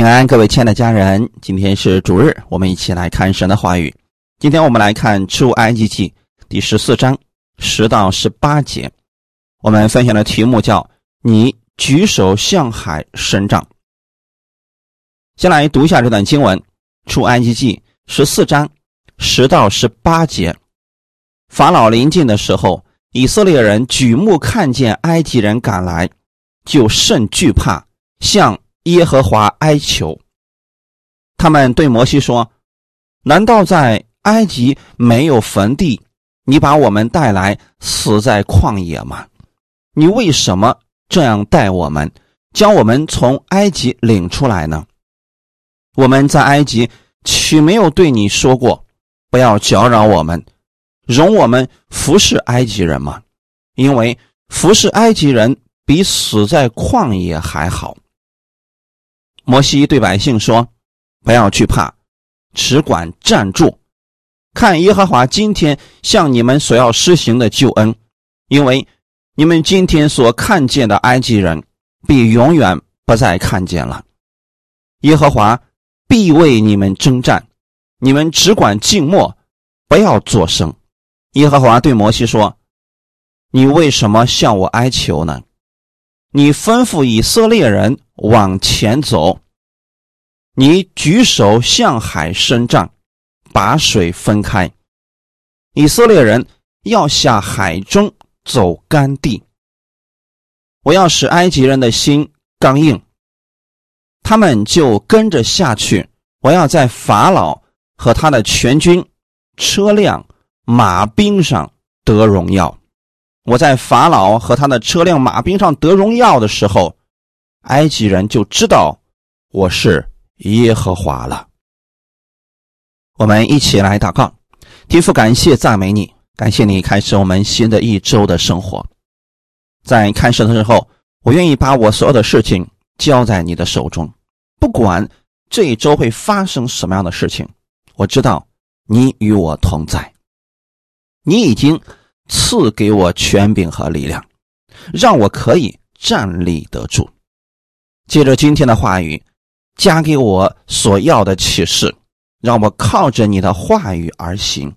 平安，各位亲爱的家人，今天是主日，我们一起来看神的话语。今天我们来看出埃及记第十四章十到十八节，我们分享的题目叫“你举手向海伸张”。先来读一下这段经文：出埃及记十四章十到十八节。法老临近的时候，以色列人举目看见埃及人赶来，就甚惧怕，向。耶和华哀求，他们对摩西说：“难道在埃及没有坟地？你把我们带来死在旷野吗？你为什么这样待我们，将我们从埃及领出来呢？我们在埃及岂没有对你说过，不要搅扰我们，容我们服侍埃及人吗？因为服侍埃及人比死在旷野还好。”摩西对百姓说：“不要惧怕，只管站住，看耶和华今天向你们所要施行的救恩，因为你们今天所看见的埃及人，必永远不再看见了。耶和华必为你们征战，你们只管静默，不要作声。”耶和华对摩西说：“你为什么向我哀求呢？你吩咐以色列人。”往前走，你举手向海伸张，把水分开。以色列人要下海中走干地。我要使埃及人的心刚硬，他们就跟着下去。我要在法老和他的全军、车辆、马兵上得荣耀。我在法老和他的车辆、马兵上得荣耀的时候。埃及人就知道我是耶和华了。我们一起来祷告，天父，感谢赞美你，感谢你开始我们新的一周的生活。在开始的时候，我愿意把我所有的事情交在你的手中，不管这一周会发生什么样的事情，我知道你与我同在，你已经赐给我权柄和力量，让我可以站立得住。借着今天的话语，加给我所要的启示，让我靠着你的话语而行，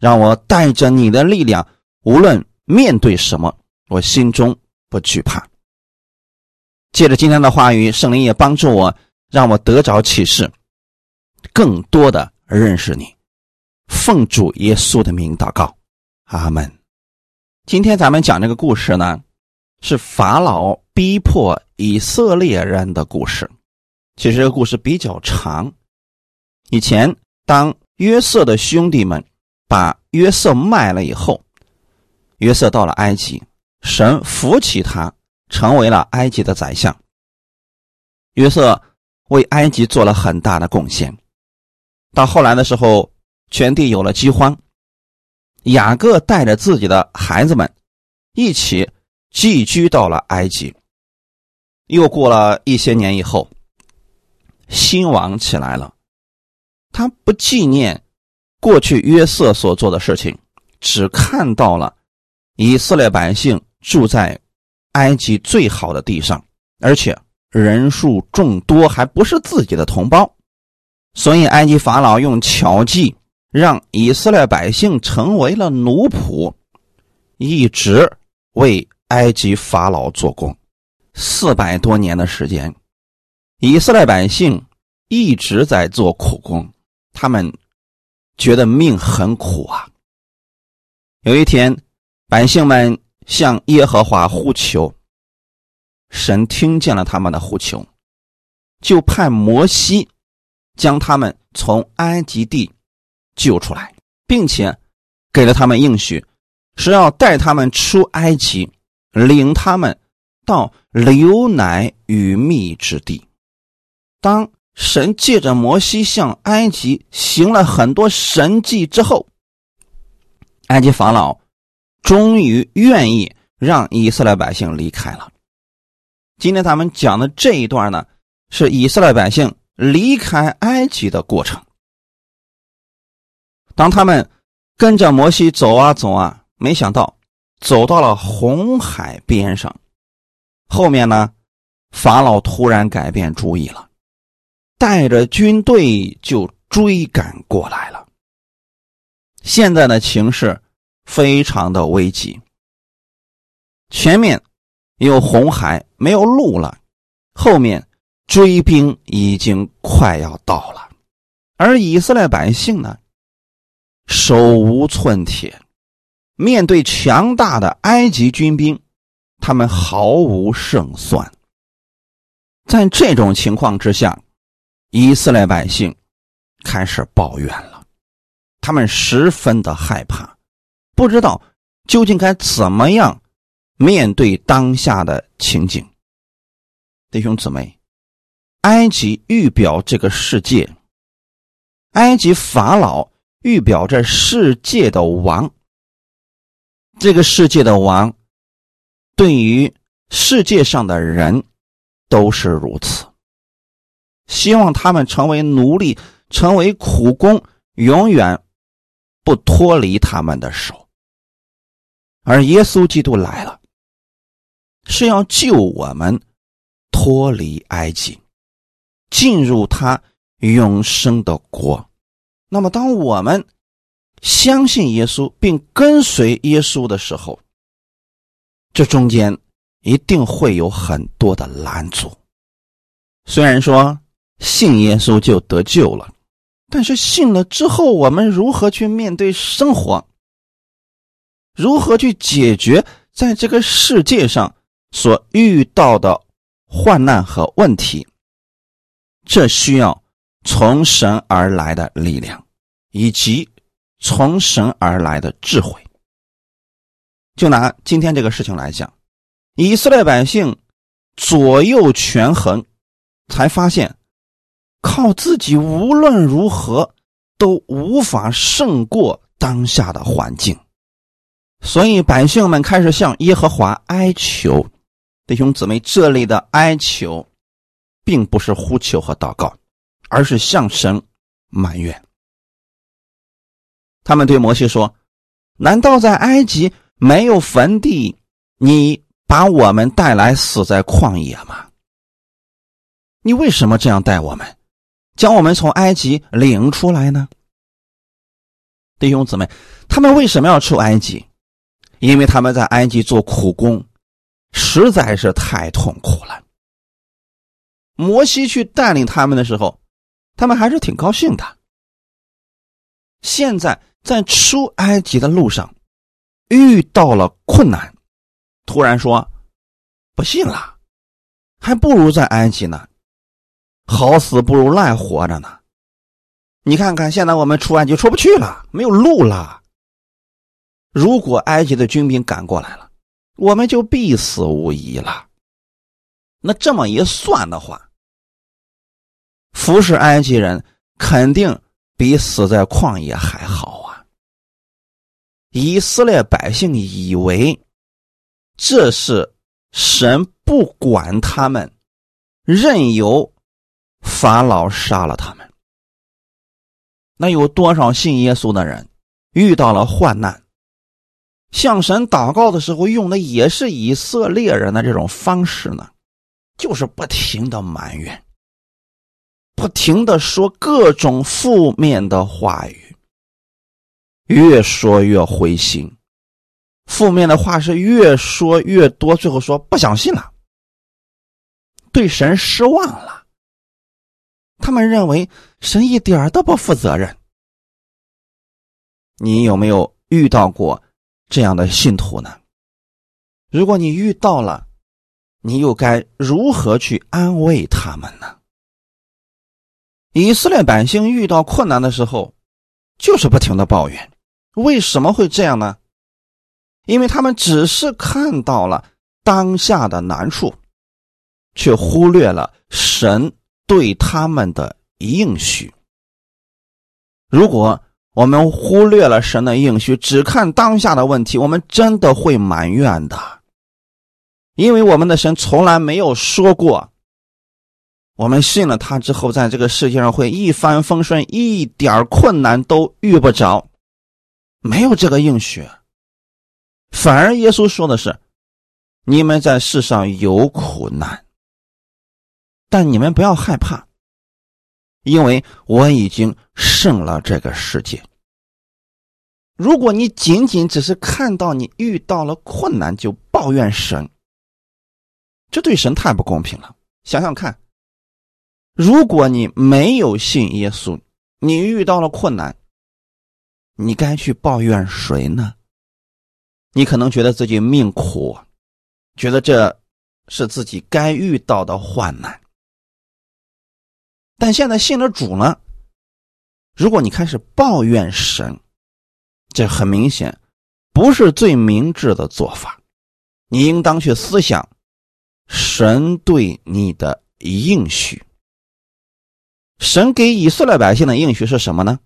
让我带着你的力量，无论面对什么，我心中不惧怕。借着今天的话语，圣灵也帮助我，让我得着启示，更多的认识你。奉主耶稣的名祷告，阿门。今天咱们讲这个故事呢，是法老。逼迫以色列人的故事，其实这个故事比较长。以前，当约瑟的兄弟们把约瑟卖了以后，约瑟到了埃及，神扶起他，成为了埃及的宰相。约瑟为埃及做了很大的贡献。到后来的时候，全地有了饥荒，雅各带着自己的孩子们一起寄居到了埃及。又过了一些年以后，新王起来了。他不纪念过去约瑟所做的事情，只看到了以色列百姓住在埃及最好的地上，而且人数众多，还不是自己的同胞。所以，埃及法老用巧计让以色列百姓成为了奴仆，一直为埃及法老做工。四百多年的时间，以色列百姓一直在做苦工，他们觉得命很苦啊。有一天，百姓们向耶和华呼求，神听见了他们的呼求，就派摩西将他们从埃及地救出来，并且给了他们应许，是要带他们出埃及，领他们。到流奶与蜜之地。当神借着摩西向埃及行了很多神迹之后，埃及法老终于愿意让以色列百姓离开了。今天咱们讲的这一段呢，是以色列百姓离开埃及的过程。当他们跟着摩西走啊走啊，没想到走到了红海边上。后面呢，法老突然改变主意了，带着军队就追赶过来了。现在的情势非常的危急，前面有红海，没有路了，后面追兵已经快要到了，而以色列百姓呢，手无寸铁，面对强大的埃及军兵，他们毫无胜算。在这种情况之下，以色列百姓开始抱怨了，他们十分的害怕，不知道究竟该怎么样面对当下的情景。弟兄姊妹，埃及预表这个世界，埃及法老预表这世界的王，这个世界的王对于世界上的人。都是如此，希望他们成为奴隶，成为苦工，永远不脱离他们的手。而耶稣基督来了，是要救我们脱离埃及，进入他永生的国。那么，当我们相信耶稣并跟随耶稣的时候，这中间。一定会有很多的拦阻。虽然说信耶稣就得救了，但是信了之后，我们如何去面对生活？如何去解决在这个世界上所遇到的患难和问题？这需要从神而来的力量，以及从神而来的智慧。就拿今天这个事情来讲。以色列百姓左右权衡，才发现靠自己无论如何都无法胜过当下的环境，所以百姓们开始向耶和华哀求。弟兄姊妹，这里的哀求，并不是呼求和祷告，而是向神埋怨。他们对摩西说：“难道在埃及没有坟地？你？”把我们带来死在旷野吗？你为什么这样待我们，将我们从埃及领出来呢？弟兄姊妹，他们为什么要出埃及？因为他们在埃及做苦工，实在是太痛苦了。摩西去带领他们的时候，他们还是挺高兴的。现在在出埃及的路上，遇到了困难。突然说：“不信了，还不如在埃及呢，好死不如赖活着呢。你看看，现在我们出埃及出不去了，没有路了。如果埃及的军兵赶过来了，我们就必死无疑了。那这么一算的话，服侍埃及人肯定比死在旷野还好。以色列百姓以为。”这是神不管他们，任由法老杀了他们。那有多少信耶稣的人遇到了患难，向神祷告的时候用的也是以色列人的这种方式呢？就是不停的埋怨，不停的说各种负面的话语，越说越灰心。负面的话是越说越多，最后说不相信了，对神失望了。他们认为神一点都不负责任。你有没有遇到过这样的信徒呢？如果你遇到了，你又该如何去安慰他们呢？以色列百姓遇到困难的时候，就是不停的抱怨，为什么会这样呢？因为他们只是看到了当下的难处，却忽略了神对他们的应许。如果我们忽略了神的应许，只看当下的问题，我们真的会埋怨的。因为我们的神从来没有说过，我们信了他之后，在这个世界上会一帆风顺，一点困难都遇不着，没有这个应许。反而，耶稣说的是：“你们在世上有苦难，但你们不要害怕，因为我已经胜了这个世界。如果你仅仅只是看到你遇到了困难就抱怨神，这对神太不公平了。想想看，如果你没有信耶稣，你遇到了困难，你该去抱怨谁呢？你可能觉得自己命苦，觉得这是自己该遇到的患难。但现在信了主呢，如果你开始抱怨神，这很明显，不是最明智的做法。你应当去思想神对你的应许。神给以色列百姓的应许是什么呢？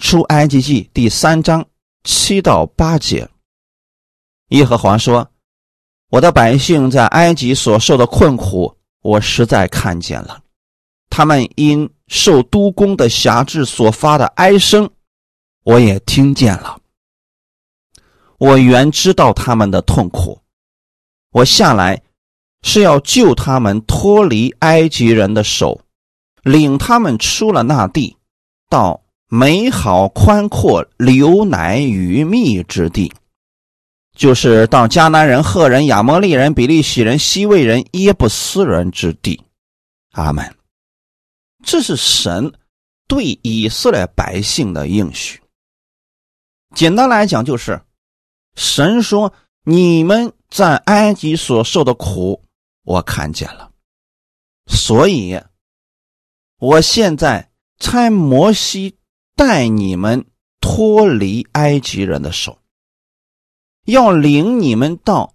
出埃及记第三章七到八节，耶和华说：“我的百姓在埃及所受的困苦，我实在看见了；他们因受督工的辖制所发的哀声。”我也听见了，我原知道他们的痛苦，我下来是要救他们脱离埃及人的手，领他们出了那地，到美好宽阔、流奶与蜜之地，就是到迦南人、赫人、亚摩利人、比利洗人、西魏人、耶布斯人之地。阿门。这是神对以色列百姓的应许。简单来讲，就是神说：“你们在埃及所受的苦，我看见了，所以我现在差摩西带你们脱离埃及人的手，要领你们到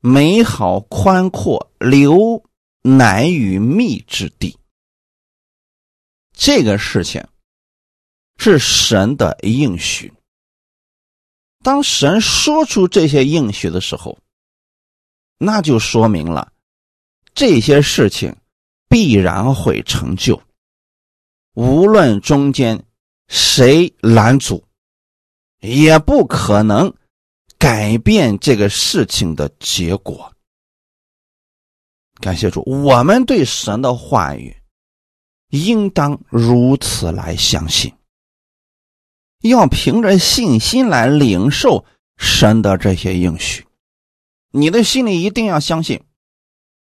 美好宽阔、流奶与蜜之地。”这个事情是神的应许。当神说出这些应许的时候，那就说明了这些事情必然会成就。无论中间谁拦阻，也不可能改变这个事情的结果。感谢主，我们对神的话语应当如此来相信。要凭着信心来领受神的这些应许，你的心里一定要相信，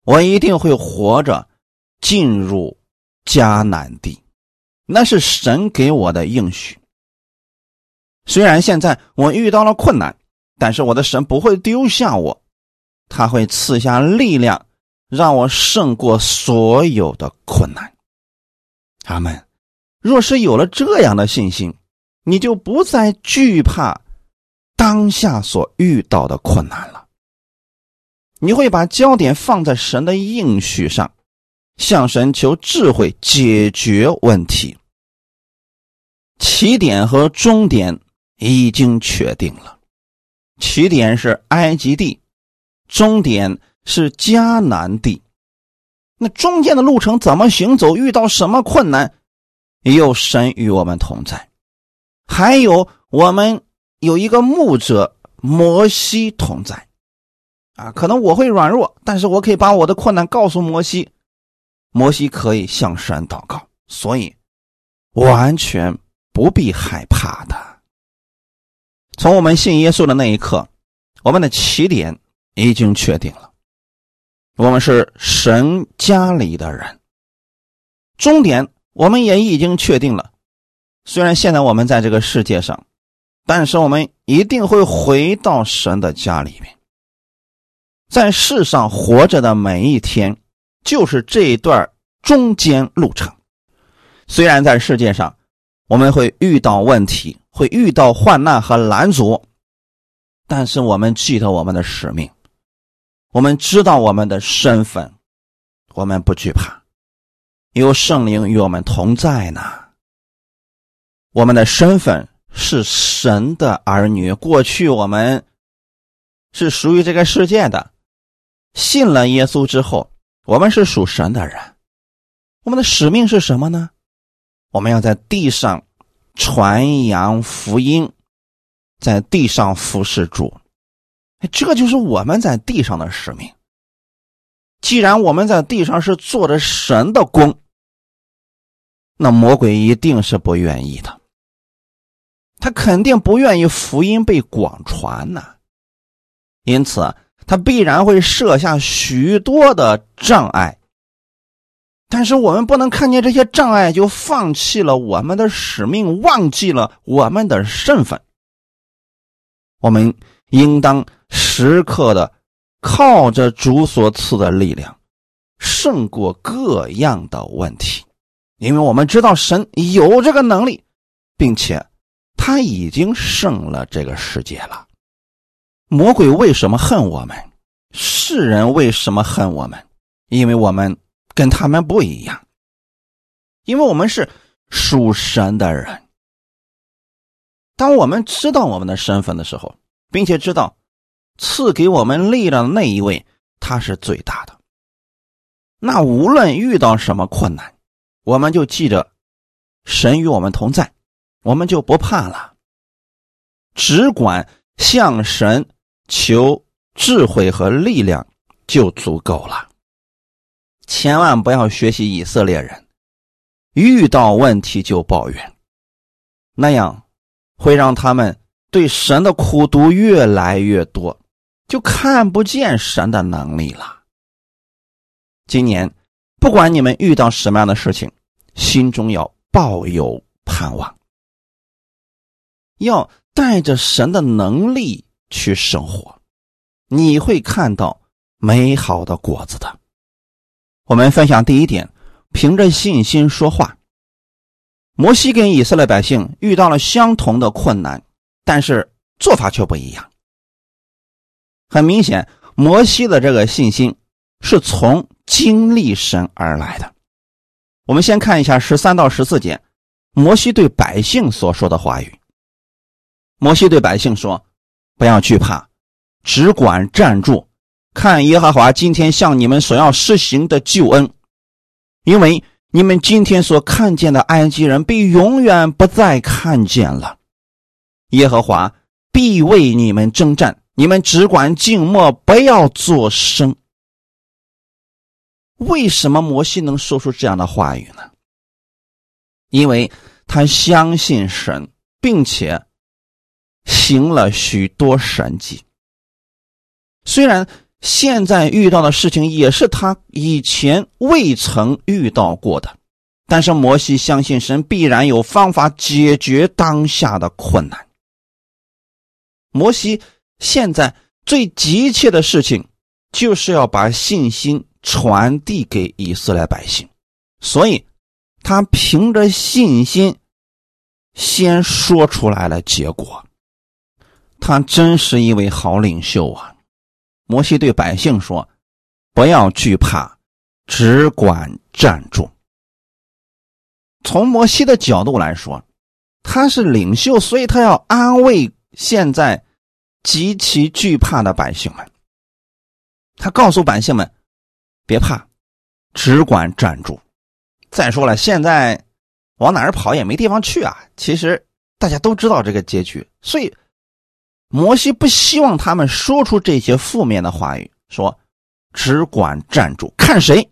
我一定会活着进入迦南地，那是神给我的应许。虽然现在我遇到了困难，但是我的神不会丢下我，他会赐下力量，让我胜过所有的困难。他们若是有了这样的信心。你就不再惧怕当下所遇到的困难了。你会把焦点放在神的应许上，向神求智慧解决问题。起点和终点已经确定了，起点是埃及地，终点是迦南地。那中间的路程怎么行走？遇到什么困难？有神与我们同在。还有，我们有一个牧者摩西同在，啊，可能我会软弱，但是我可以把我的困难告诉摩西，摩西可以向神祷告，所以完全不必害怕的。从我们信耶稣的那一刻，我们的起点已经确定了，我们是神家里的人，终点我们也已经确定了。虽然现在我们在这个世界上，但是我们一定会回到神的家里面。在世上活着的每一天，就是这一段中间路程。虽然在世界上我们会遇到问题，会遇到患难和拦阻，但是我们记得我们的使命，我们知道我们的身份，我们不惧怕，有圣灵与我们同在呢。我们的身份是神的儿女。过去我们是属于这个世界的，信了耶稣之后，我们是属神的人。我们的使命是什么呢？我们要在地上传扬福音，在地上服侍主。这就是我们在地上的使命。既然我们在地上是做着神的工，那魔鬼一定是不愿意的，他肯定不愿意福音被广传呐，因此他必然会设下许多的障碍。但是我们不能看见这些障碍就放弃了我们的使命，忘记了我们的身份。我们应当时刻的靠着主所赐的力量，胜过各样的问题，因为我们知道神有这个能力，并且他已经胜了这个世界了。魔鬼为什么恨我们？世人为什么恨我们？因为我们。跟他们不一样，因为我们是属神的人。当我们知道我们的身份的时候，并且知道赐给我们力量的那一位他是最大的，那无论遇到什么困难，我们就记着神与我们同在，我们就不怕了，只管向神求智慧和力量就足够了。千万不要学习以色列人，遇到问题就抱怨，那样会让他们对神的苦读越来越多，就看不见神的能力了。今年，不管你们遇到什么样的事情，心中要抱有盼望，要带着神的能力去生活，你会看到美好的果子的。我们分享第一点，凭着信心说话。摩西跟以色列百姓遇到了相同的困难，但是做法却不一样。很明显，摩西的这个信心是从经历神而来的。我们先看一下十三到十四节，摩西对百姓所说的话语。摩西对百姓说：“不要惧怕，只管站住。”看耶和华今天向你们所要施行的救恩，因为你们今天所看见的埃及人必永远不再看见了。耶和华必为你们征战，你们只管静默，不要作声。为什么摩西能说出这样的话语呢？因为他相信神，并且行了许多神迹。虽然。现在遇到的事情也是他以前未曾遇到过的，但是摩西相信神必然有方法解决当下的困难。摩西现在最急切的事情就是要把信心传递给以色列百姓，所以他凭着信心先说出来了结果。他真是一位好领袖啊！摩西对百姓说：“不要惧怕，只管站住。”从摩西的角度来说，他是领袖，所以他要安慰现在极其惧怕的百姓们。他告诉百姓们：“别怕，只管站住。”再说了，现在往哪儿跑也没地方去啊！其实大家都知道这个结局，所以。摩西不希望他们说出这些负面的话语，说：“只管站住，看谁？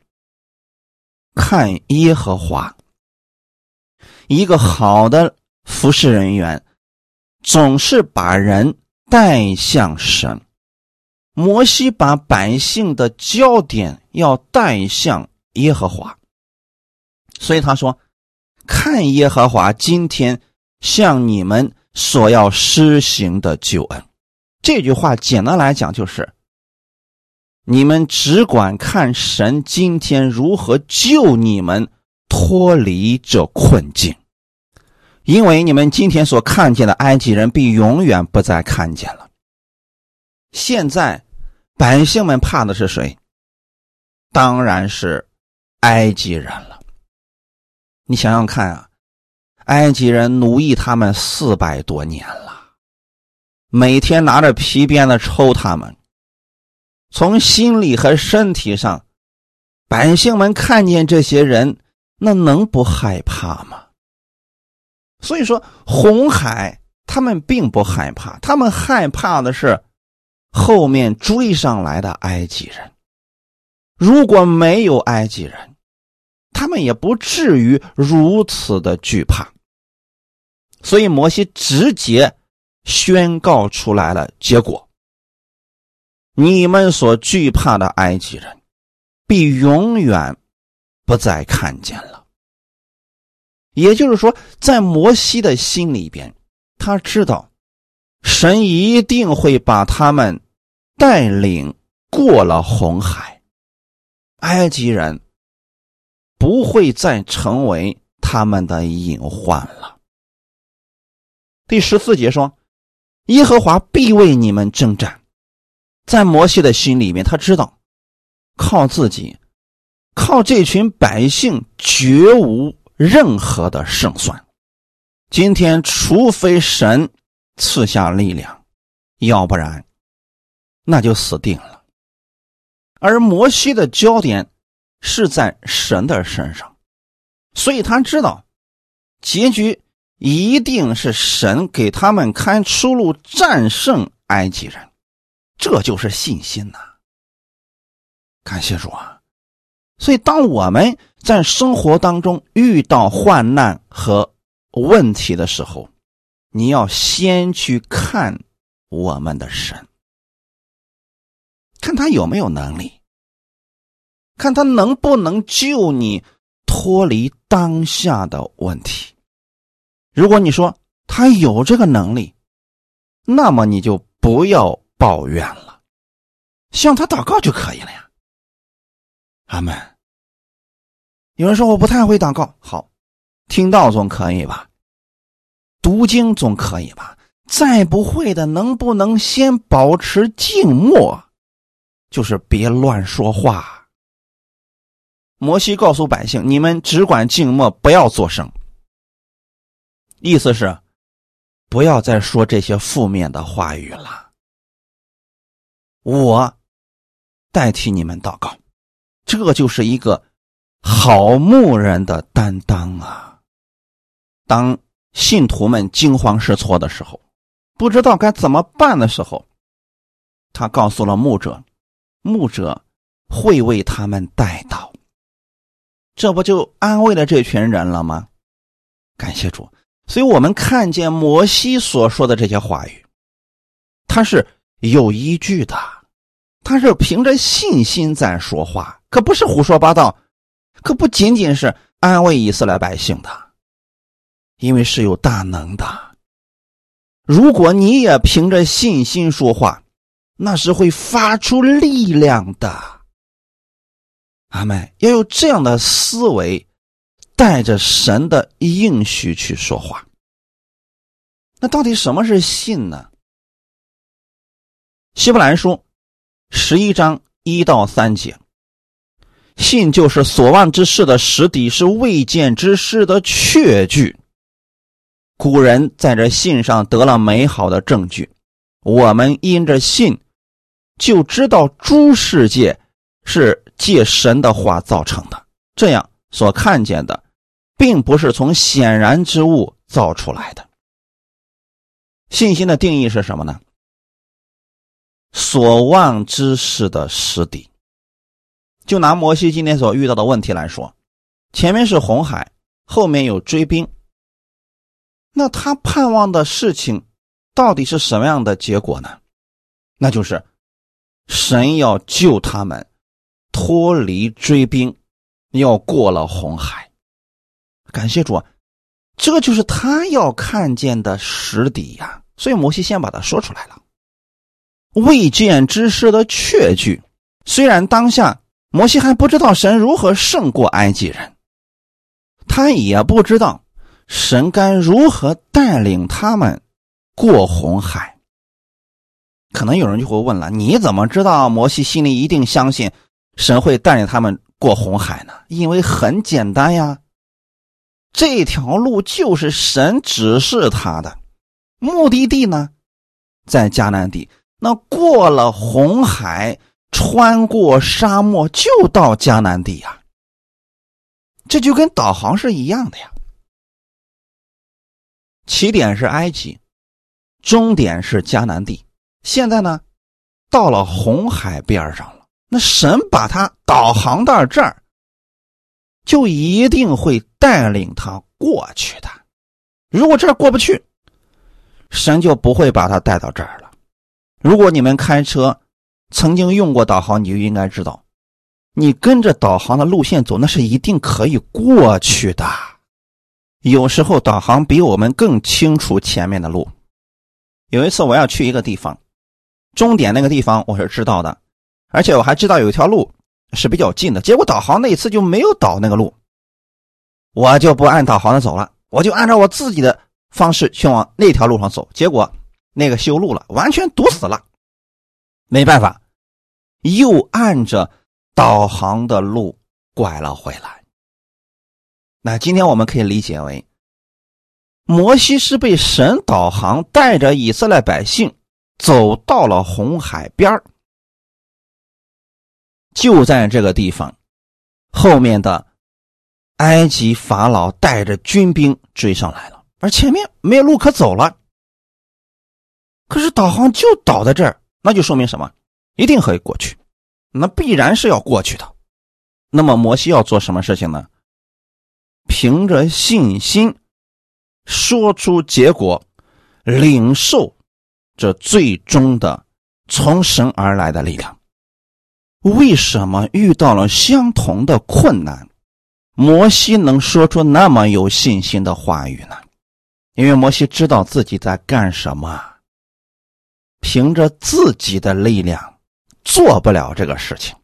看耶和华。一个好的服侍人员，总是把人带向神。摩西把百姓的焦点要带向耶和华，所以他说：‘看耶和华今天向你们。’”所要施行的救恩，这句话简单来讲就是：你们只管看神今天如何救你们脱离这困境，因为你们今天所看见的埃及人必永远不再看见了。现在百姓们怕的是谁？当然是埃及人了。你想想看啊！埃及人奴役他们四百多年了，每天拿着皮鞭子抽他们。从心理和身体上，百姓们看见这些人，那能不害怕吗？所以说，红海他们并不害怕，他们害怕的是后面追上来的埃及人。如果没有埃及人，他们也不至于如此的惧怕。所以摩西直接宣告出来了结果：你们所惧怕的埃及人，必永远不再看见了。也就是说，在摩西的心里边，他知道神一定会把他们带领过了红海，埃及人不会再成为他们的隐患了。第十四节说：“耶和华必为你们征战。”在摩西的心里面，他知道靠自己、靠这群百姓绝无任何的胜算。今天，除非神赐下力量，要不然那就死定了。而摩西的焦点是在神的身上，所以他知道结局。一定是神给他们开出路，战胜埃及人，这就是信心呐！感谢主啊！所以，当我们在生活当中遇到患难和问题的时候，你要先去看我们的神，看他有没有能力，看他能不能救你脱离当下的问题。如果你说他有这个能力，那么你就不要抱怨了，向他祷告就可以了呀。阿门。有人说我不太会祷告，好，听到总可以吧？读经总可以吧？再不会的，能不能先保持静默？就是别乱说话。摩西告诉百姓：你们只管静默，不要作声。意思是，不要再说这些负面的话语了。我代替你们祷告，这就是一个好牧人的担当啊！当信徒们惊慌失措的时候，不知道该怎么办的时候，他告诉了牧者，牧者会为他们带到。这不就安慰了这群人了吗？感谢主。所以我们看见摩西所说的这些话语，他是有依据的，他是凭着信心在说话，可不是胡说八道，可不仅仅是安慰以色列百姓的，因为是有大能的。如果你也凭着信心说话，那是会发出力量的。阿门！要有这样的思维。带着神的应许去说话，那到底什么是信呢？希伯来书十一章一到三节，信就是所望之事的实底，是未见之事的确据。古人在这信上得了美好的证据，我们因着信就知道诸世界是借神的话造成的，这样所看见的。并不是从显然之物造出来的。信心的定义是什么呢？所望之事的实底。就拿摩西今天所遇到的问题来说，前面是红海，后面有追兵。那他盼望的事情到底是什么样的结果呢？那就是神要救他们脱离追兵，要过了红海。感谢主啊，这就是他要看见的实底呀。所以摩西先把它说出来了。未见之事的确据，虽然当下摩西还不知道神如何胜过埃及人，他也不知道神该如何带领他们过红海。可能有人就会问了：你怎么知道摩西心里一定相信神会带领他们过红海呢？因为很简单呀。这条路就是神指示他的，目的地呢，在迦南地。那过了红海，穿过沙漠，就到迦南地呀。这就跟导航是一样的呀。起点是埃及，终点是迦南地。现在呢，到了红海边上了。那神把它导航到这儿，就一定会带领他过去的。如果这儿过不去，神就不会把他带到这儿了。如果你们开车曾经用过导航，你就应该知道，你跟着导航的路线走，那是一定可以过去的。有时候导航比我们更清楚前面的路。有一次我要去一个地方，终点那个地方我是知道的，而且我还知道有一条路是比较近的。结果导航那一次就没有导那个路，我就不按导航的走了，我就按照我自己的方式去往那条路上走。结果那个修路了，完全堵死了，没办法，又按着导航的路拐了回来。那今天我们可以理解为，摩西是被神导航带着以色列百姓走到了红海边儿就在这个地方，后面的埃及法老带着军兵追上来了，而前面没有路可走了。可是导航就导在这儿，那就说明什么？一定可以过去，那必然是要过去的。那么摩西要做什么事情呢？凭着信心说出结果，领受这最终的从神而来的力量。为什么遇到了相同的困难，摩西能说出那么有信心的话语呢？因为摩西知道自己在干什么，凭着自己的力量做不了这个事情，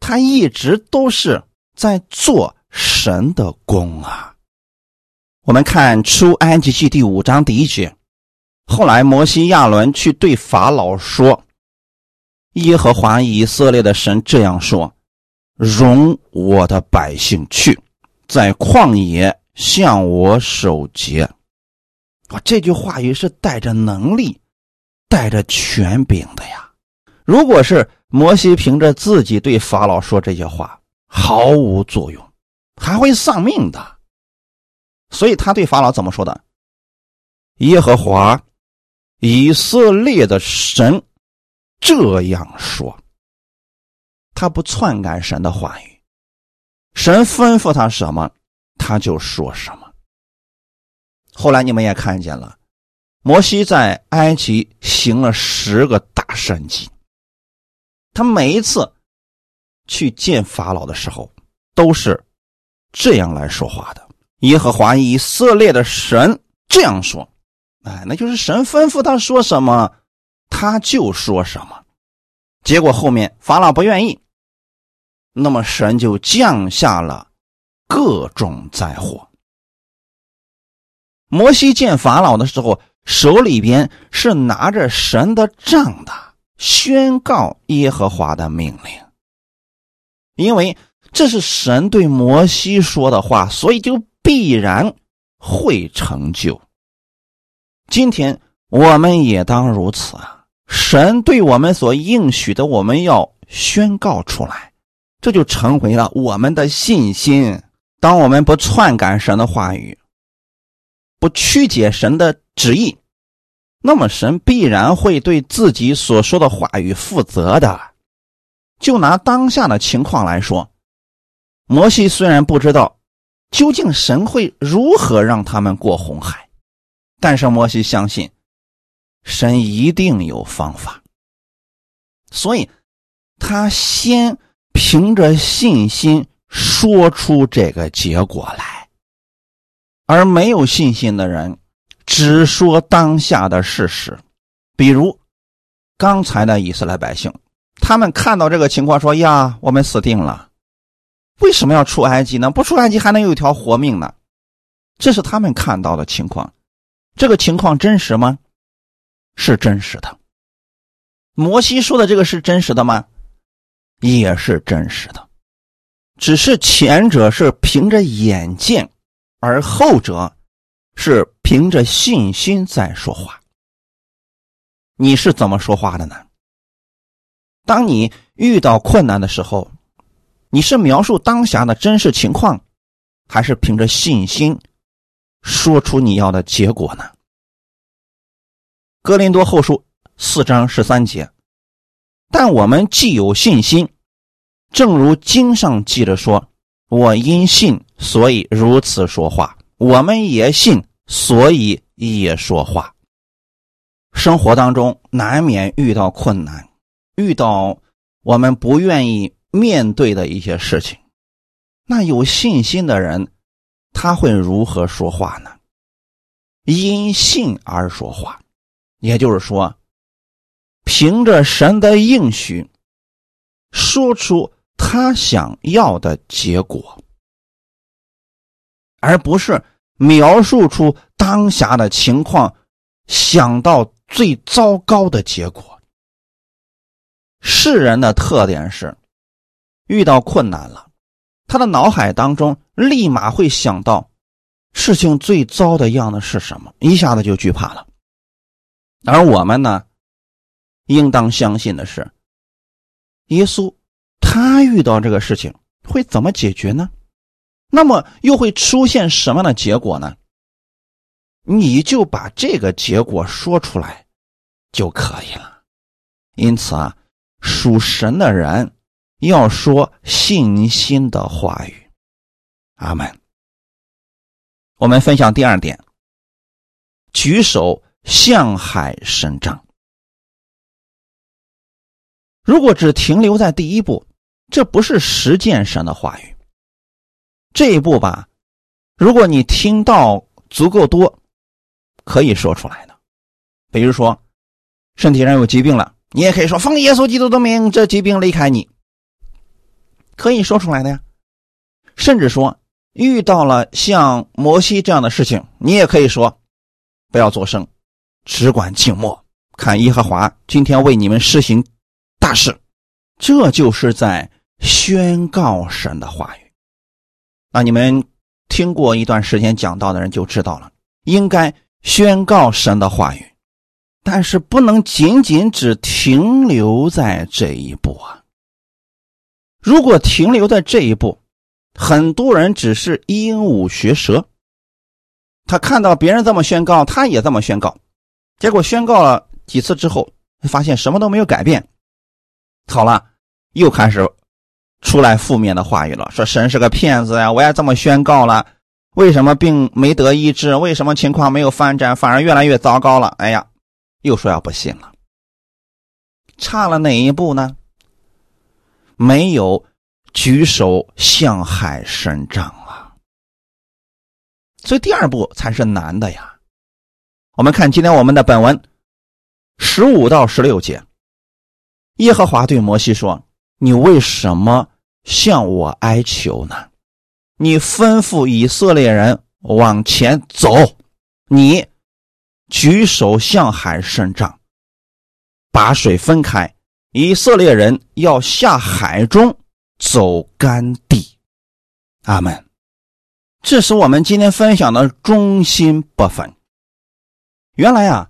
他一直都是在做。神的功啊！我们看出埃及记第五章第一节。后来摩西亚伦去对法老说：“耶和华以色列的神这样说：容我的百姓去，在旷野向我守节。”啊，这句话语是带着能力、带着权柄的呀。如果是摩西凭着自己对法老说这些话，毫无作用。还会丧命的，所以他对法老怎么说的？耶和华以色列的神这样说，他不篡改神的话语，神吩咐他什么，他就说什么。后来你们也看见了，摩西在埃及行了十个大神迹，他每一次去见法老的时候，都是。这样来说话的，耶和华以色列的神这样说，哎，那就是神吩咐他说什么，他就说什么。结果后面法老不愿意，那么神就降下了各种灾祸。摩西见法老的时候，手里边是拿着神的杖的，宣告耶和华的命令，因为。这是神对摩西说的话，所以就必然会成就。今天我们也当如此啊！神对我们所应许的，我们要宣告出来，这就成为了我们的信心。当我们不篡改神的话语，不曲解神的旨意，那么神必然会对自己所说的话语负责的。就拿当下的情况来说。摩西虽然不知道究竟神会如何让他们过红海，但是摩西相信神一定有方法，所以他先凭着信心说出这个结果来，而没有信心的人只说当下的事实，比如刚才的以色列百姓，他们看到这个情况说：“呀，我们死定了。”为什么要出埃及呢？不出埃及还能有一条活命呢？这是他们看到的情况。这个情况真实吗？是真实的。摩西说的这个是真实的吗？也是真实的。只是前者是凭着眼见，而后者是凭着信心在说话。你是怎么说话的呢？当你遇到困难的时候。你是描述当下的真实情况，还是凭着信心说出你要的结果呢？格林多后书四章十三节，但我们既有信心，正如经上记着说：“我因信，所以如此说话。我们也信，所以也说话。生活当中难免遇到困难，遇到我们不愿意面对的一些事情。那有信心的人，他会如何说话呢？因信而说话，也就是说，凭着神的应许，说出他想要的结果，而不是描述出当下的情况，想到最糟糕的结果。世人的特点是，遇到困难了。他的脑海当中立马会想到，事情最糟的样子是什么，一下子就惧怕了。而我们呢，应当相信的是，耶稣他遇到这个事情会怎么解决呢？那么又会出现什么样的结果呢？你就把这个结果说出来就可以了。因此啊，属神的人。要说信心的话语，阿门。我们分享第二点：举手向海伸张。如果只停留在第一步，这不是实践神的话语。这一步吧，如果你听到足够多，可以说出来的。比如说，身体上有疾病了，你也可以说奉耶稣基督的名，这疾病离开你。可以说出来的呀，甚至说遇到了像摩西这样的事情，你也可以说，不要作声，只管静默，看耶和华今天为你们施行大事，这就是在宣告神的话语。那你们听过一段时间讲道的人就知道了，应该宣告神的话语，但是不能仅仅只停留在这一步啊。如果停留在这一步，很多人只是鹦鹉学舌。他看到别人这么宣告，他也这么宣告，结果宣告了几次之后，发现什么都没有改变。好了，又开始出来负面的话语了，说神是个骗子呀！我也这么宣告了，为什么病没得医治？为什么情况没有发展，反而越来越糟糕了？哎呀，又说要不信了。差了哪一步呢？没有举手向海伸张啊，所以第二步才是难的呀。我们看今天我们的本文十五到十六节，耶和华对摩西说：“你为什么向我哀求呢？你吩咐以色列人往前走，你举手向海伸张，把水分开。”以色列人要下海中走干地，阿门。这是我们今天分享的中心部分。原来啊，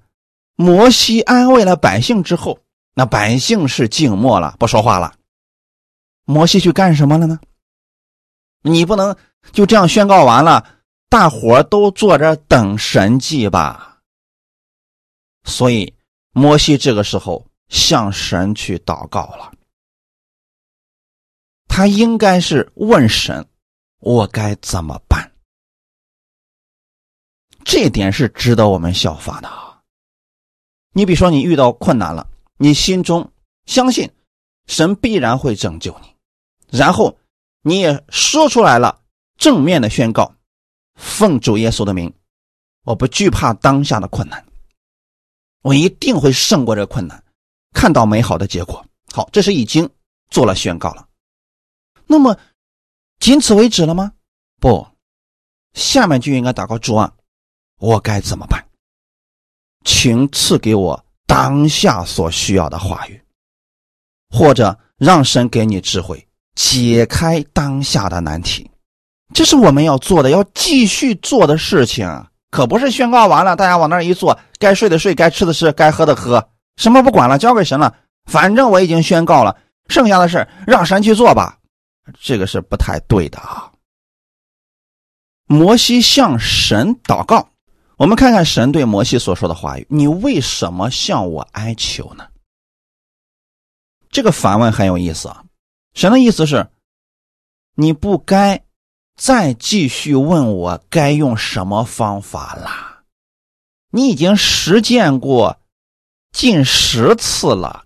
摩西安慰了百姓之后，那百姓是静默了，不说话了。摩西去干什么了呢？你不能就这样宣告完了，大伙都坐着等神迹吧？所以摩西这个时候。向神去祷告了，他应该是问神：“我该怎么办？”这点是值得我们效法的。你比如说，你遇到困难了，你心中相信神必然会拯救你，然后你也说出来了正面的宣告：“奉主耶稣的名，我不惧怕当下的困难，我一定会胜过这个困难。”看到美好的结果，好，这是已经做了宣告了。那么，仅此为止了吗？不，下面就应该祷告主啊，我该怎么办？请赐给我当下所需要的话语，或者让神给你智慧，解开当下的难题。这是我们要做的，要继续做的事情，可不是宣告完了，大家往那一坐，该睡的睡，该吃的吃，该喝的喝。什么不管了，交给神了。反正我已经宣告了，剩下的事让神去做吧。这个是不太对的啊。摩西向神祷告，我们看看神对摩西所说的话语：“你为什么向我哀求呢？”这个反问很有意思啊。神的意思是，你不该再继续问我该用什么方法啦？你已经实践过近十次了，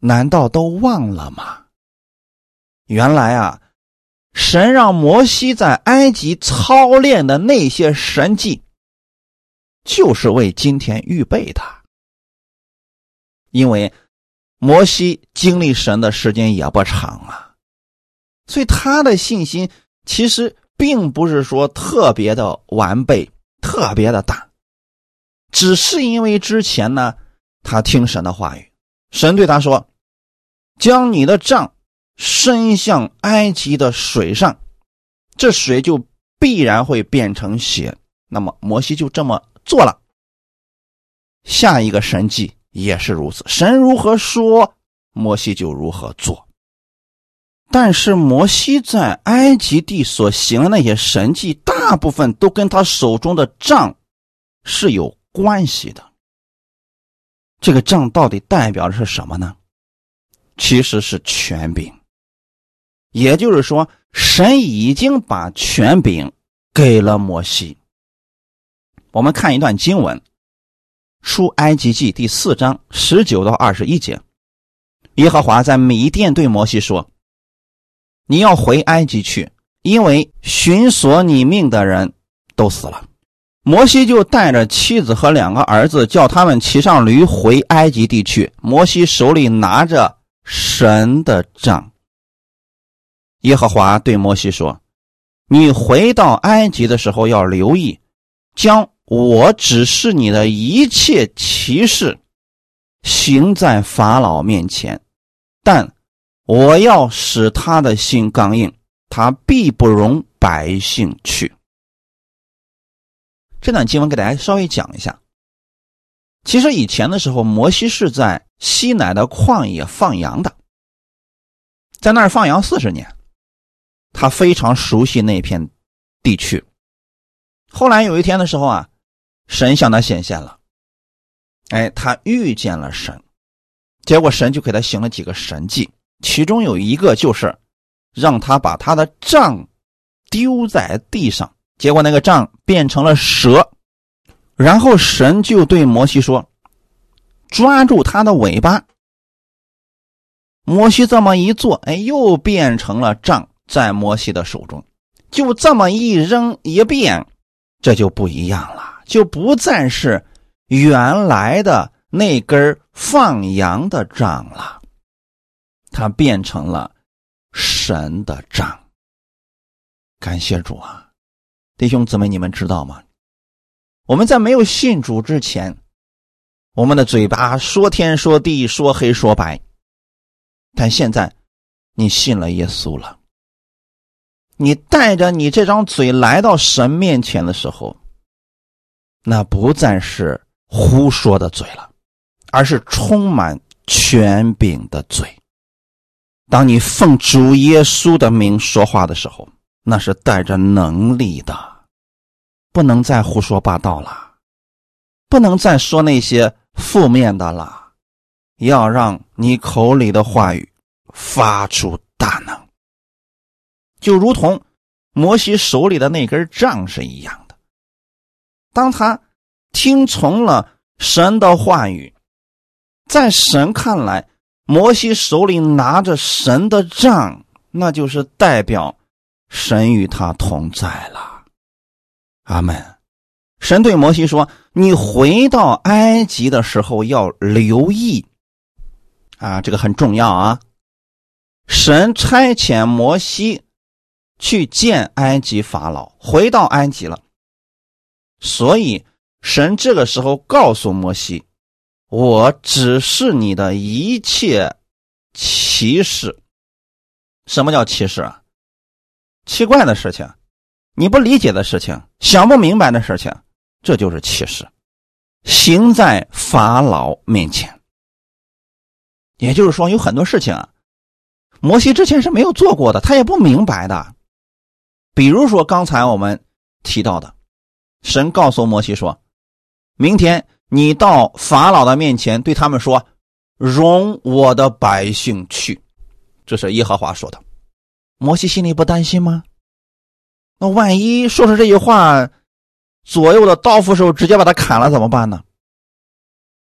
难道都忘了吗？原来啊，神让摩西在埃及操练的那些神迹，就是为今天预备的。因为摩西经历神的时间也不长啊，所以他的信心其实。并不是说特别的完备、特别的大，只是因为之前呢，他听神的话语，神对他说：“将你的杖伸向埃及的水上，这水就必然会变成血。”那么摩西就这么做了。下一个神迹也是如此，神如何说，摩西就如何做。但是摩西在埃及地所行的那些神迹，大部分都跟他手中的杖是有关系的。这个杖到底代表的是什么呢？其实是权柄。也就是说，神已经把权柄给了摩西。我们看一段经文，《出埃及记》第四章十九到二十一节，耶和华在米甸对摩西说。你要回埃及去，因为寻索你命的人都死了。摩西就带着妻子和两个儿子，叫他们骑上驴回埃及地去。摩西手里拿着神的杖。耶和华对摩西说：“你回到埃及的时候要留意，将我只是你的一切骑士行在法老面前，但。”我要使他的心刚硬，他必不容百姓去。这段经文给大家稍微讲一下。其实以前的时候，摩西是在西乃的旷野放羊的，在那儿放羊四十年，他非常熟悉那片地区。后来有一天的时候啊，神向他显现了，哎，他遇见了神，结果神就给他行了几个神迹。其中有一个就是让他把他的杖丢在地上，结果那个杖变成了蛇，然后神就对摩西说：“抓住他的尾巴。”摩西这么一做，哎，又变成了杖在摩西的手中，就这么一扔一变，这就不一样了，就不再是原来的那根放羊的杖了。它变成了神的杖。感谢主啊，弟兄姊妹，你们知道吗？我们在没有信主之前，我们的嘴巴说天说地说黑说白，但现在你信了耶稣了，你带着你这张嘴来到神面前的时候，那不再是胡说的嘴了，而是充满权柄的嘴。当你奉主耶稣的名说话的时候，那是带着能力的，不能再胡说八道了，不能再说那些负面的了，要让你口里的话语发出大能，就如同摩西手里的那根杖是一样。当他听从了神的话语，在神看来。摩西手里拿着神的杖，那就是代表神与他同在了。阿门。神对摩西说：“你回到埃及的时候要留意啊，这个很重要啊。”神差遣摩西去见埃及法老，回到埃及了，所以神这个时候告诉摩西。我只是你的一切奇事。什么叫奇事啊？奇怪的事情，你不理解的事情，想不明白的事情，这就是奇事。行在法老面前，也就是说，有很多事情啊，摩西之前是没有做过的，他也不明白的。比如说刚才我们提到的，神告诉摩西说，明天。你到法老的面前，对他们说：“容我的百姓去。”这是耶和华说的。摩西心里不担心吗？那万一说出这句话，左右的刀斧手直接把他砍了怎么办呢？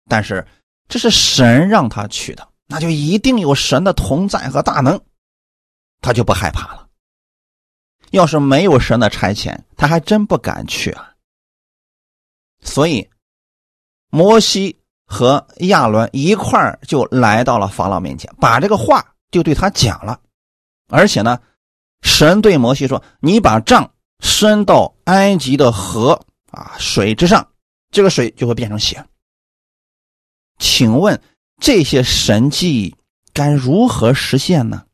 但是这是神让他去的，那就一定有神的同在和大能，他就不害怕了。要是没有神的差遣，他还真不敢去啊。所以，摩西和亚伦一块儿就来到了法老面前，把这个话就对他讲了。而且呢，神对摩西说：“你把杖伸到埃及的河啊水之上，这个水就会变成血。”请问这些神迹该如何实现呢？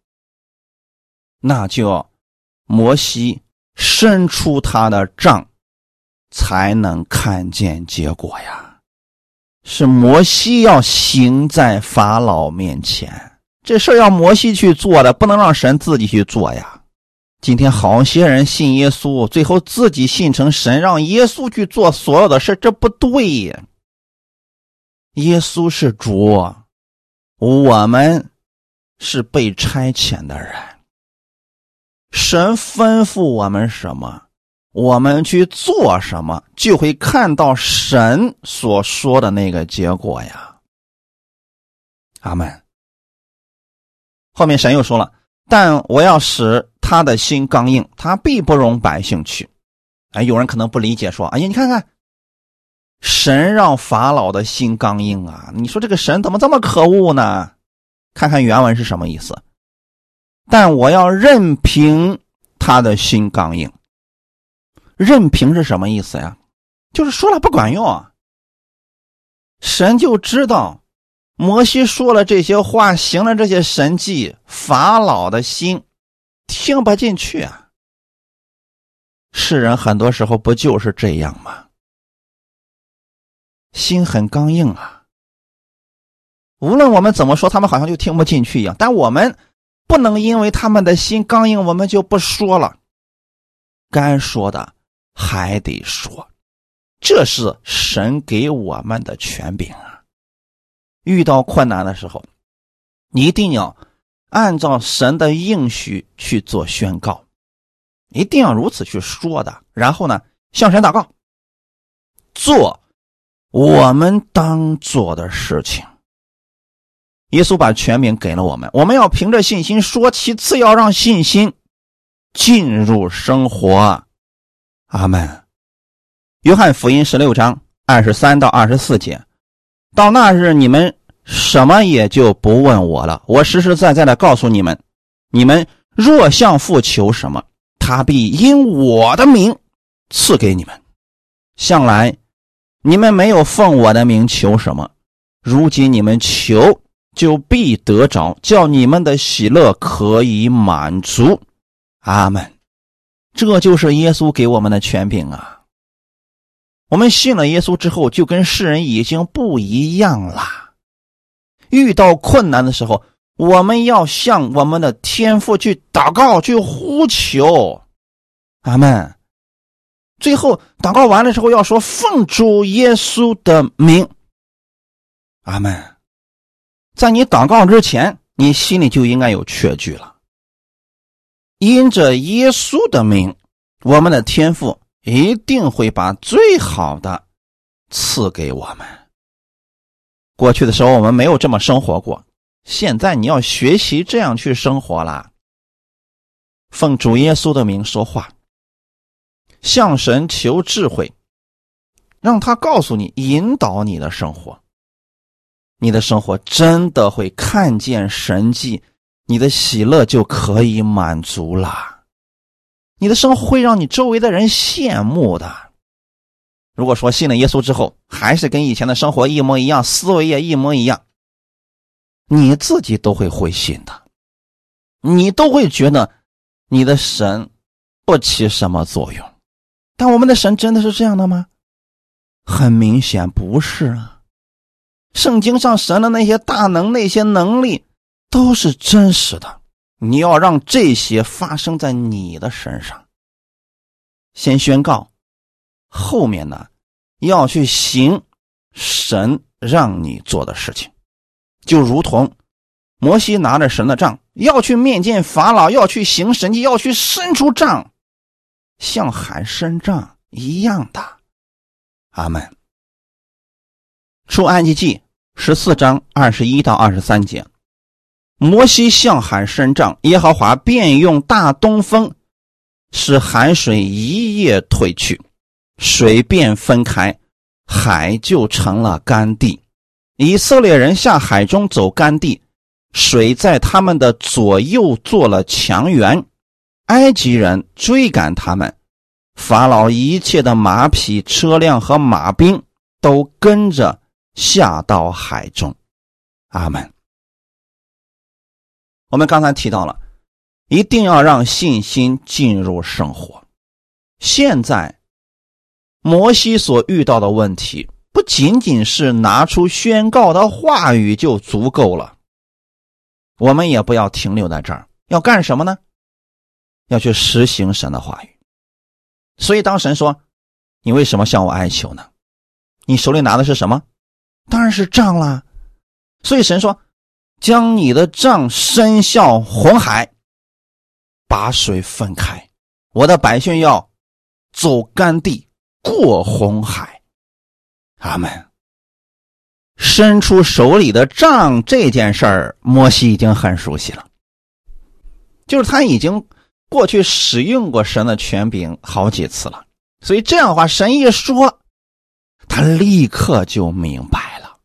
那就摩西伸出他的杖。才能看见结果呀！是摩西要行在法老面前，这事要摩西去做的，不能让神自己去做呀。今天好些人信耶稣，最后自己信成神，让耶稣去做所有的事，这不对呀。耶稣是主，我们是被差遣的人，神吩咐我们什么？我们去做什么，就会看到神所说的那个结果呀。阿门。后面神又说了：“但我要使他的心刚硬，他必不容百姓去。”哎，有人可能不理解，说：“哎呀，你看看，神让法老的心刚硬啊！你说这个神怎么这么可恶呢？”看看原文是什么意思？但我要任凭他的心刚硬。任凭是什么意思呀？就是说了不管用啊。神就知道，摩西说了这些话，行了这些神迹，法老的心听不进去啊。世人很多时候不就是这样吗？心很刚硬啊。无论我们怎么说，他们好像就听不进去一样。但我们不能因为他们的心刚硬，我们就不说了。该说的。还得说，这是神给我们的权柄啊！遇到困难的时候，你一定要按照神的应许去做宣告，一定要如此去说的。然后呢，向神祷告，做我们当做的事情。耶稣把权柄给了我们，我们要凭着信心说。其次，要让信心进入生活。阿门。约翰福音十六章二十三到二十四节，到那日你们什么也就不问我了。我实实在在的告诉你们，你们若向父求什么，他必因我的名赐给你们。向来你们没有奉我的名求什么，如今你们求就必得着，叫你们的喜乐可以满足。阿门。这就是耶稣给我们的权柄啊！我们信了耶稣之后，就跟世人已经不一样了。遇到困难的时候，我们要向我们的天父去祷告、去呼求。阿门。最后祷告完了之后，要说奉主耶稣的名。阿门。在你祷告之前，你心里就应该有确据了。因着耶稣的名，我们的天父一定会把最好的赐给我们。过去的时候我们没有这么生活过，现在你要学习这样去生活啦。奉主耶稣的名说话，向神求智慧，让他告诉你、引导你的生活，你的生活真的会看见神迹。你的喜乐就可以满足了，你的生活会让你周围的人羡慕的。如果说信了耶稣之后还是跟以前的生活一模一样，思维也一模一样，你自己都会灰心的，你都会觉得你的神不起什么作用。但我们的神真的是这样的吗？很明显不是啊。圣经上神的那些大能、那些能力。都是真实的，你要让这些发生在你的身上。先宣告，后面呢，要去行神让你做的事情，就如同摩西拿着神的杖，要去面见法老，要去行神迹，要去伸出杖。像喊伸杖一样的。阿门。出埃及记十四章二十一到二十三节，摩西向海伸张，耶和华便用大东风，使海水一夜退去，水便分开，海就成了干地。以色列人下海中走干地，水在他们的左右做了墙垣。埃及人追赶他们，法老一切的马匹、车辆和马兵都跟着下到海中。阿门。我们刚才提到了，一定要让信心进入生活。现在，摩西所遇到的问题。不仅仅是拿出宣告的话语就足够了，我们也不要停留在这儿。要干什么呢？要去实行神的话语。所以当神说：“你为什么向我哀求呢？你手里拿的是什么？当然是杖啦。”所以神说：“将你的杖伸向红海，把水分开。我的百姓要走干地，过红海。”他们伸出手里的杖这件事儿，摩西已经很熟悉了。就是他已经过去使用过神的权柄好几次了，所以这样的话，神一说，他立刻就明白了。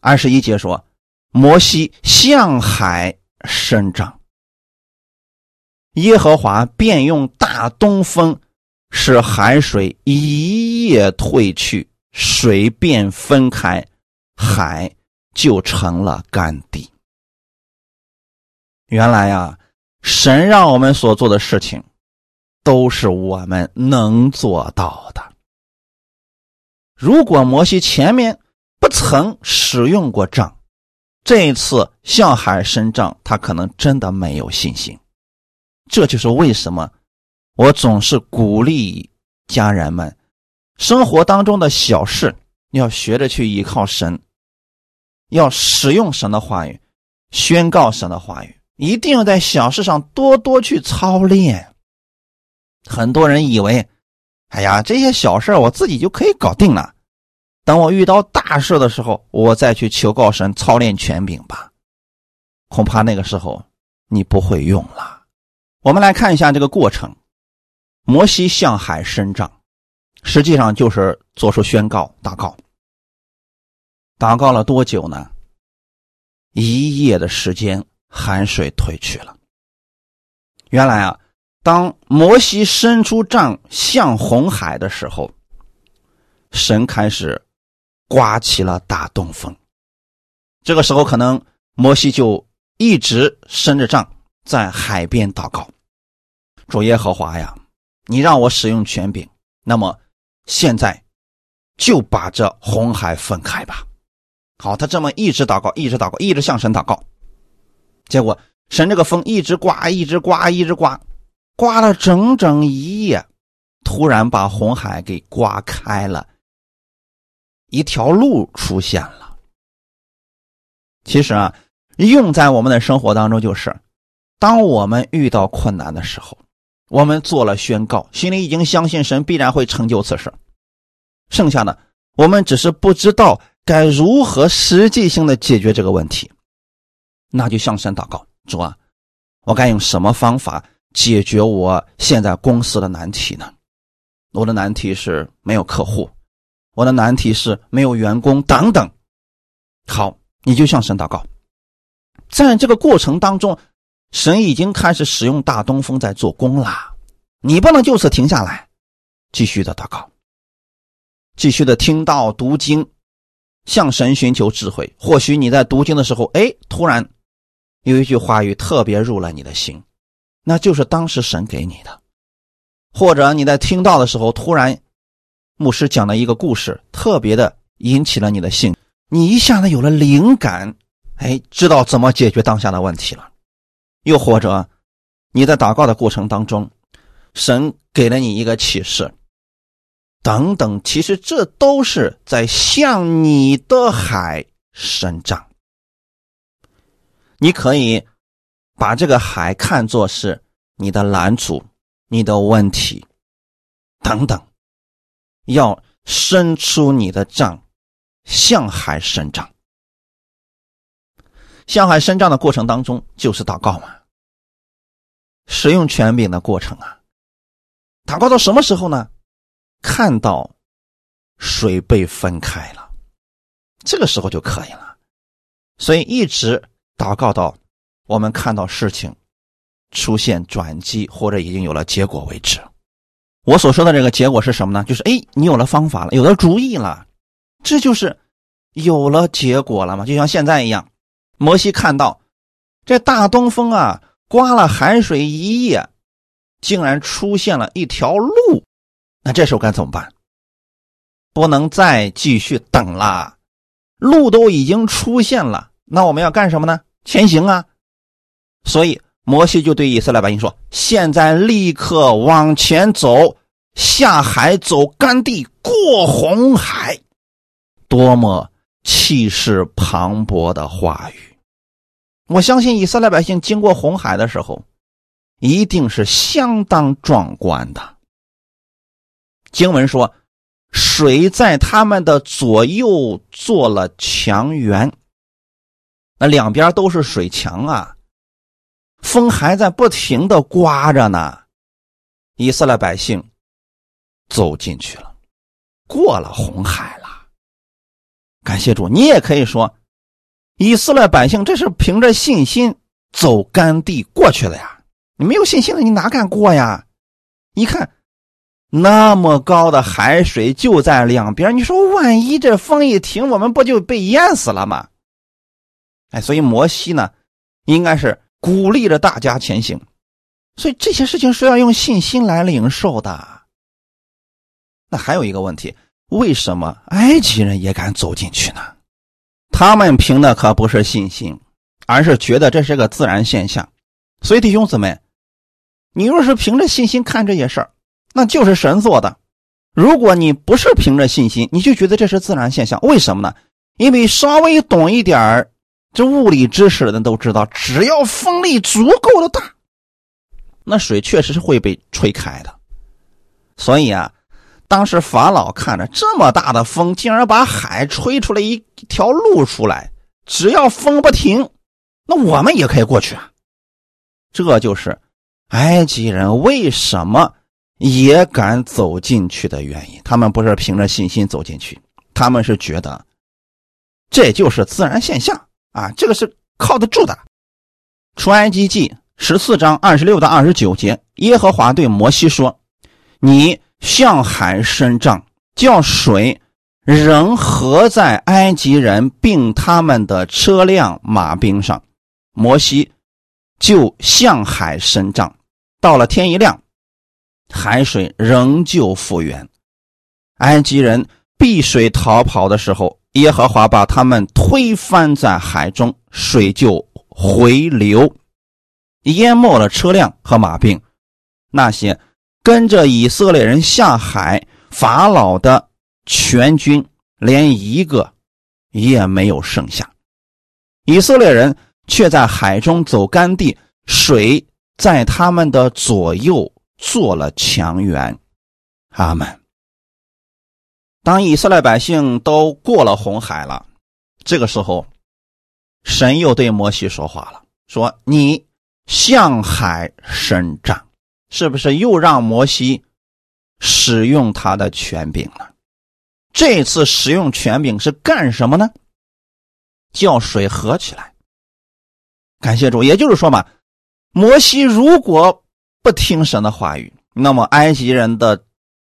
二十一节说，摩西向海伸杖，耶和华便用大东风。使海水一夜退去，水便分开，海就成了干地。原来呀，神让我们所做的事情，都是我们能做到的。如果摩西前面不曾使用过杖，这一次向海伸张，他可能真的没有信心。这就是为什么。我总是鼓励家人们，生活当中的小事要学着去依靠神，要使用神的话语，宣告神的话语，一定要在小事上多多去操练。很多人以为，哎呀，这些小事我自己就可以搞定了，等我遇到大事的时候，我再去求告神操练权柄吧。恐怕那个时候你不会用了。我们来看一下这个过程。摩西向海伸杖，实际上就是做出宣告、祷告。祷告了多久呢？一夜的时间，海水退去了。原来啊，当摩西伸出杖向红海的时候，神开始刮起了大东风。这个时候，可能摩西就一直伸着杖在海边祷告：“主耶和华呀！”你让我使用权柄，那么现在就把这红海分开吧。好，他这么一直祷告，一直祷告，一直向神祷告。结果神这个风一直刮，一直刮，一直刮，刮了整整一夜，突然把红海给刮开了，一条路出现了。其实啊，用在我们的生活当中，就是当我们遇到困难的时候。我们做了宣告，心里已经相信神必然会成就此事。剩下的，我们只是不知道该如何实际性的解决这个问题。那就向神祷告，主啊，我该用什么方法解决我现在公司的难题呢？我的难题是没有客户，我的难题是没有员工等等。好，你就向神祷告，在这个过程当中。神已经开始使用大东风在做工了，你不能就此停下来，继续的祷告，继续的听到读经，向神寻求智慧。或许你在读经的时候，哎，突然有一句话语特别入了你的心，那就是当时神给你的；或者你在听到的时候，突然牧师讲了一个故事，特别的引起了你的兴，你一下子有了灵感，哎，知道怎么解决当下的问题了。又或者，你在祷告的过程当中，神给了你一个启示，等等，其实这都是在向你的海伸张。你可以把这个海看作是你的拦阻，你的问题等等，要伸出你的杖，向海伸张。向海伸张的过程当中，就是祷告嘛。使用权柄的过程啊，祷告到什么时候呢？看到水被分开了，这个时候就可以了。所以一直祷告到我们看到事情出现转机或者已经有了结果为止。我所说的这个结果是什么呢？就是哎，你有了方法了，有了主意了，这就是有了结果了嘛。就像现在一样，摩西看到这大东风啊。刮了海水一夜，竟然出现了一条路，那这时候该怎么办？不能再继续等了，路都已经出现了，那我们要干什么呢？前行啊！所以摩西就对以色列百姓说：“现在立刻往前走，下海走干地，过红海。”多么气势磅礴的话语！我相信以色列百姓经过红海的时候，一定是相当壮观的。经文说，水在他们的左右做了墙垣，那两边都是水墙啊，风还在不停的刮着呢。以色列百姓走进去了，过了红海了。感谢主，你也可以说。以色列百姓这是凭着信心走干地过去的呀，你没有信心了，你哪敢过呀？你看那么高的海水就在两边，你说万一这风一停，我们不就被淹死了吗？哎，所以摩西呢，应该是鼓励着大家前行，所以这些事情是要用信心来领受的。那还有一个问题，为什么埃及人也敢走进去呢？他们凭的可不是信心，而是觉得这是个自然现象。所以弟兄姊妹，你若是凭着信心看这些事儿，那就是神做的；如果你不是凭着信心，你就觉得这是自然现象。为什么呢？因为稍微懂一点儿这物理知识的人都知道，只要风力足够的大，那水确实是会被吹开的。所以啊。当时法老看着这么大的风，竟然把海吹出来一条路出来。只要风不停，那我们也可以过去啊。这就是埃及人为什么也敢走进去的原因。他们不是凭着信心走进去，他们是觉得这就是自然现象啊，这个是靠得住的。出埃及记十四章二十六到二十九节，耶和华对摩西说：“你。”向海伸杖，叫水仍合在埃及人并他们的车辆马兵上。摩西就向海伸杖，到了天一亮，海水仍旧复原。埃及人避水逃跑的时候，耶和华把他们推翻在海中，水就回流，淹没了车辆和马兵。那些。跟着以色列人下海，法老的全军连一个也没有剩下。以色列人却在海中走干地，水在他们的左右做了墙垣。阿门。当以色列百姓都过了红海了，这个时候，神又对摩西说话了，说：“你向海伸张。”是不是又让摩西使用他的权柄了？这次使用权柄是干什么呢？叫水合起来。感谢主，也就是说嘛，摩西如果不听神的话语，那么埃及人的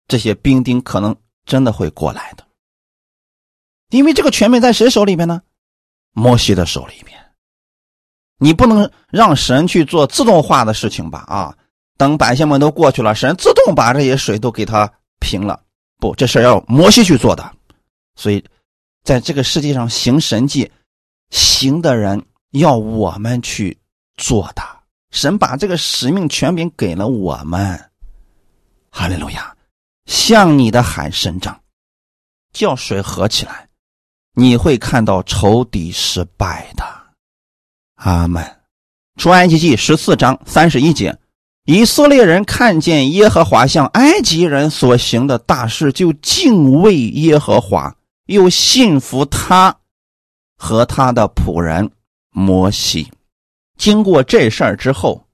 这些兵丁可能真的会过来的。因为这个权柄在谁手里面呢？摩西的手里面。你不能让神去做自动化的事情吧？啊！等百姓们都过去了，神自动把这些水都给他平了。不，这事要摩西去做的。所以，在这个世界上行神迹、行的人要我们去做的。神把这个使命权柄给了我们。哈利路亚！向你的海伸张，叫水合起来，你会看到仇敌失败的。阿门。出埃及记十四章三十一节。以色列人看见耶和华向埃及人所行的大事，就敬畏耶和华，又信服他和他的仆人摩西。经过这事儿之后，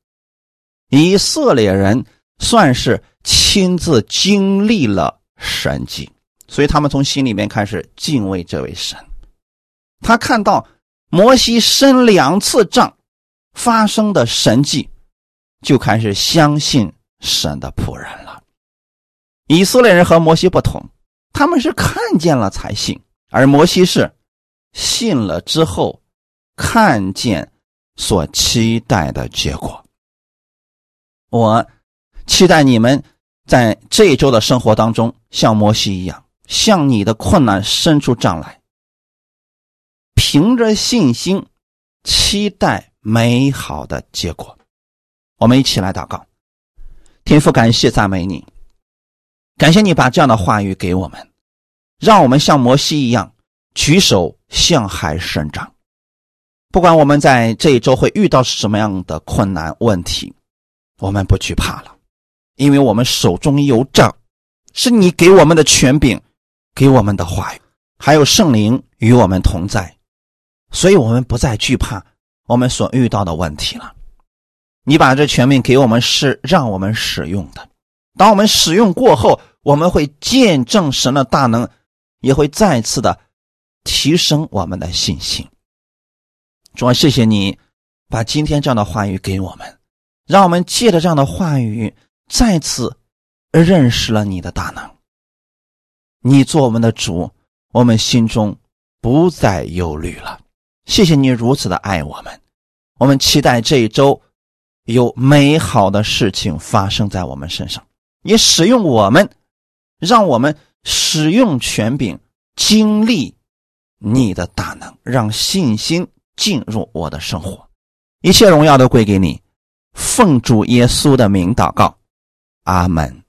以色列人算是亲自经历了神迹，所以他们从心里面开始敬畏这位神。他看到摩西伸两次杖发生的神迹。就开始相信神的仆人了。以色列人和摩西不同，他们是看见了才信，而摩西是信了之后看见所期待的结果。我期待你们在这一周的生活当中，像摩西一样，向你的困难伸出杖来，凭着信心期待美好的结果。我们一起来祷告，天父，感谢赞美你，感谢你把这样的话语给我们，让我们像摩西一样举手向海伸张。不管我们在这一周会遇到什么样的困难问题，我们不惧怕了，因为我们手中有杖，是你给我们的权柄，给我们的话语，还有圣灵与我们同在，所以我们不再惧怕我们所遇到的问题了。你把这权柄给我们，是让我们使用的。当我们使用过后，我们会见证神的大能，也会再次的提升我们的信心。主啊，谢谢你把今天这样的话语给我们，让我们借着这样的话语再次认识了你的大能。你做我们的主，我们心中不再忧虑了。谢谢你如此的爱我们，我们期待这一周。有美好的事情发生在我们身上，也使用我们，让我们使用权柄，经历你的大能，让信心进入我的生活，一切荣耀都归给你。奉主耶稣的名祷告，阿门。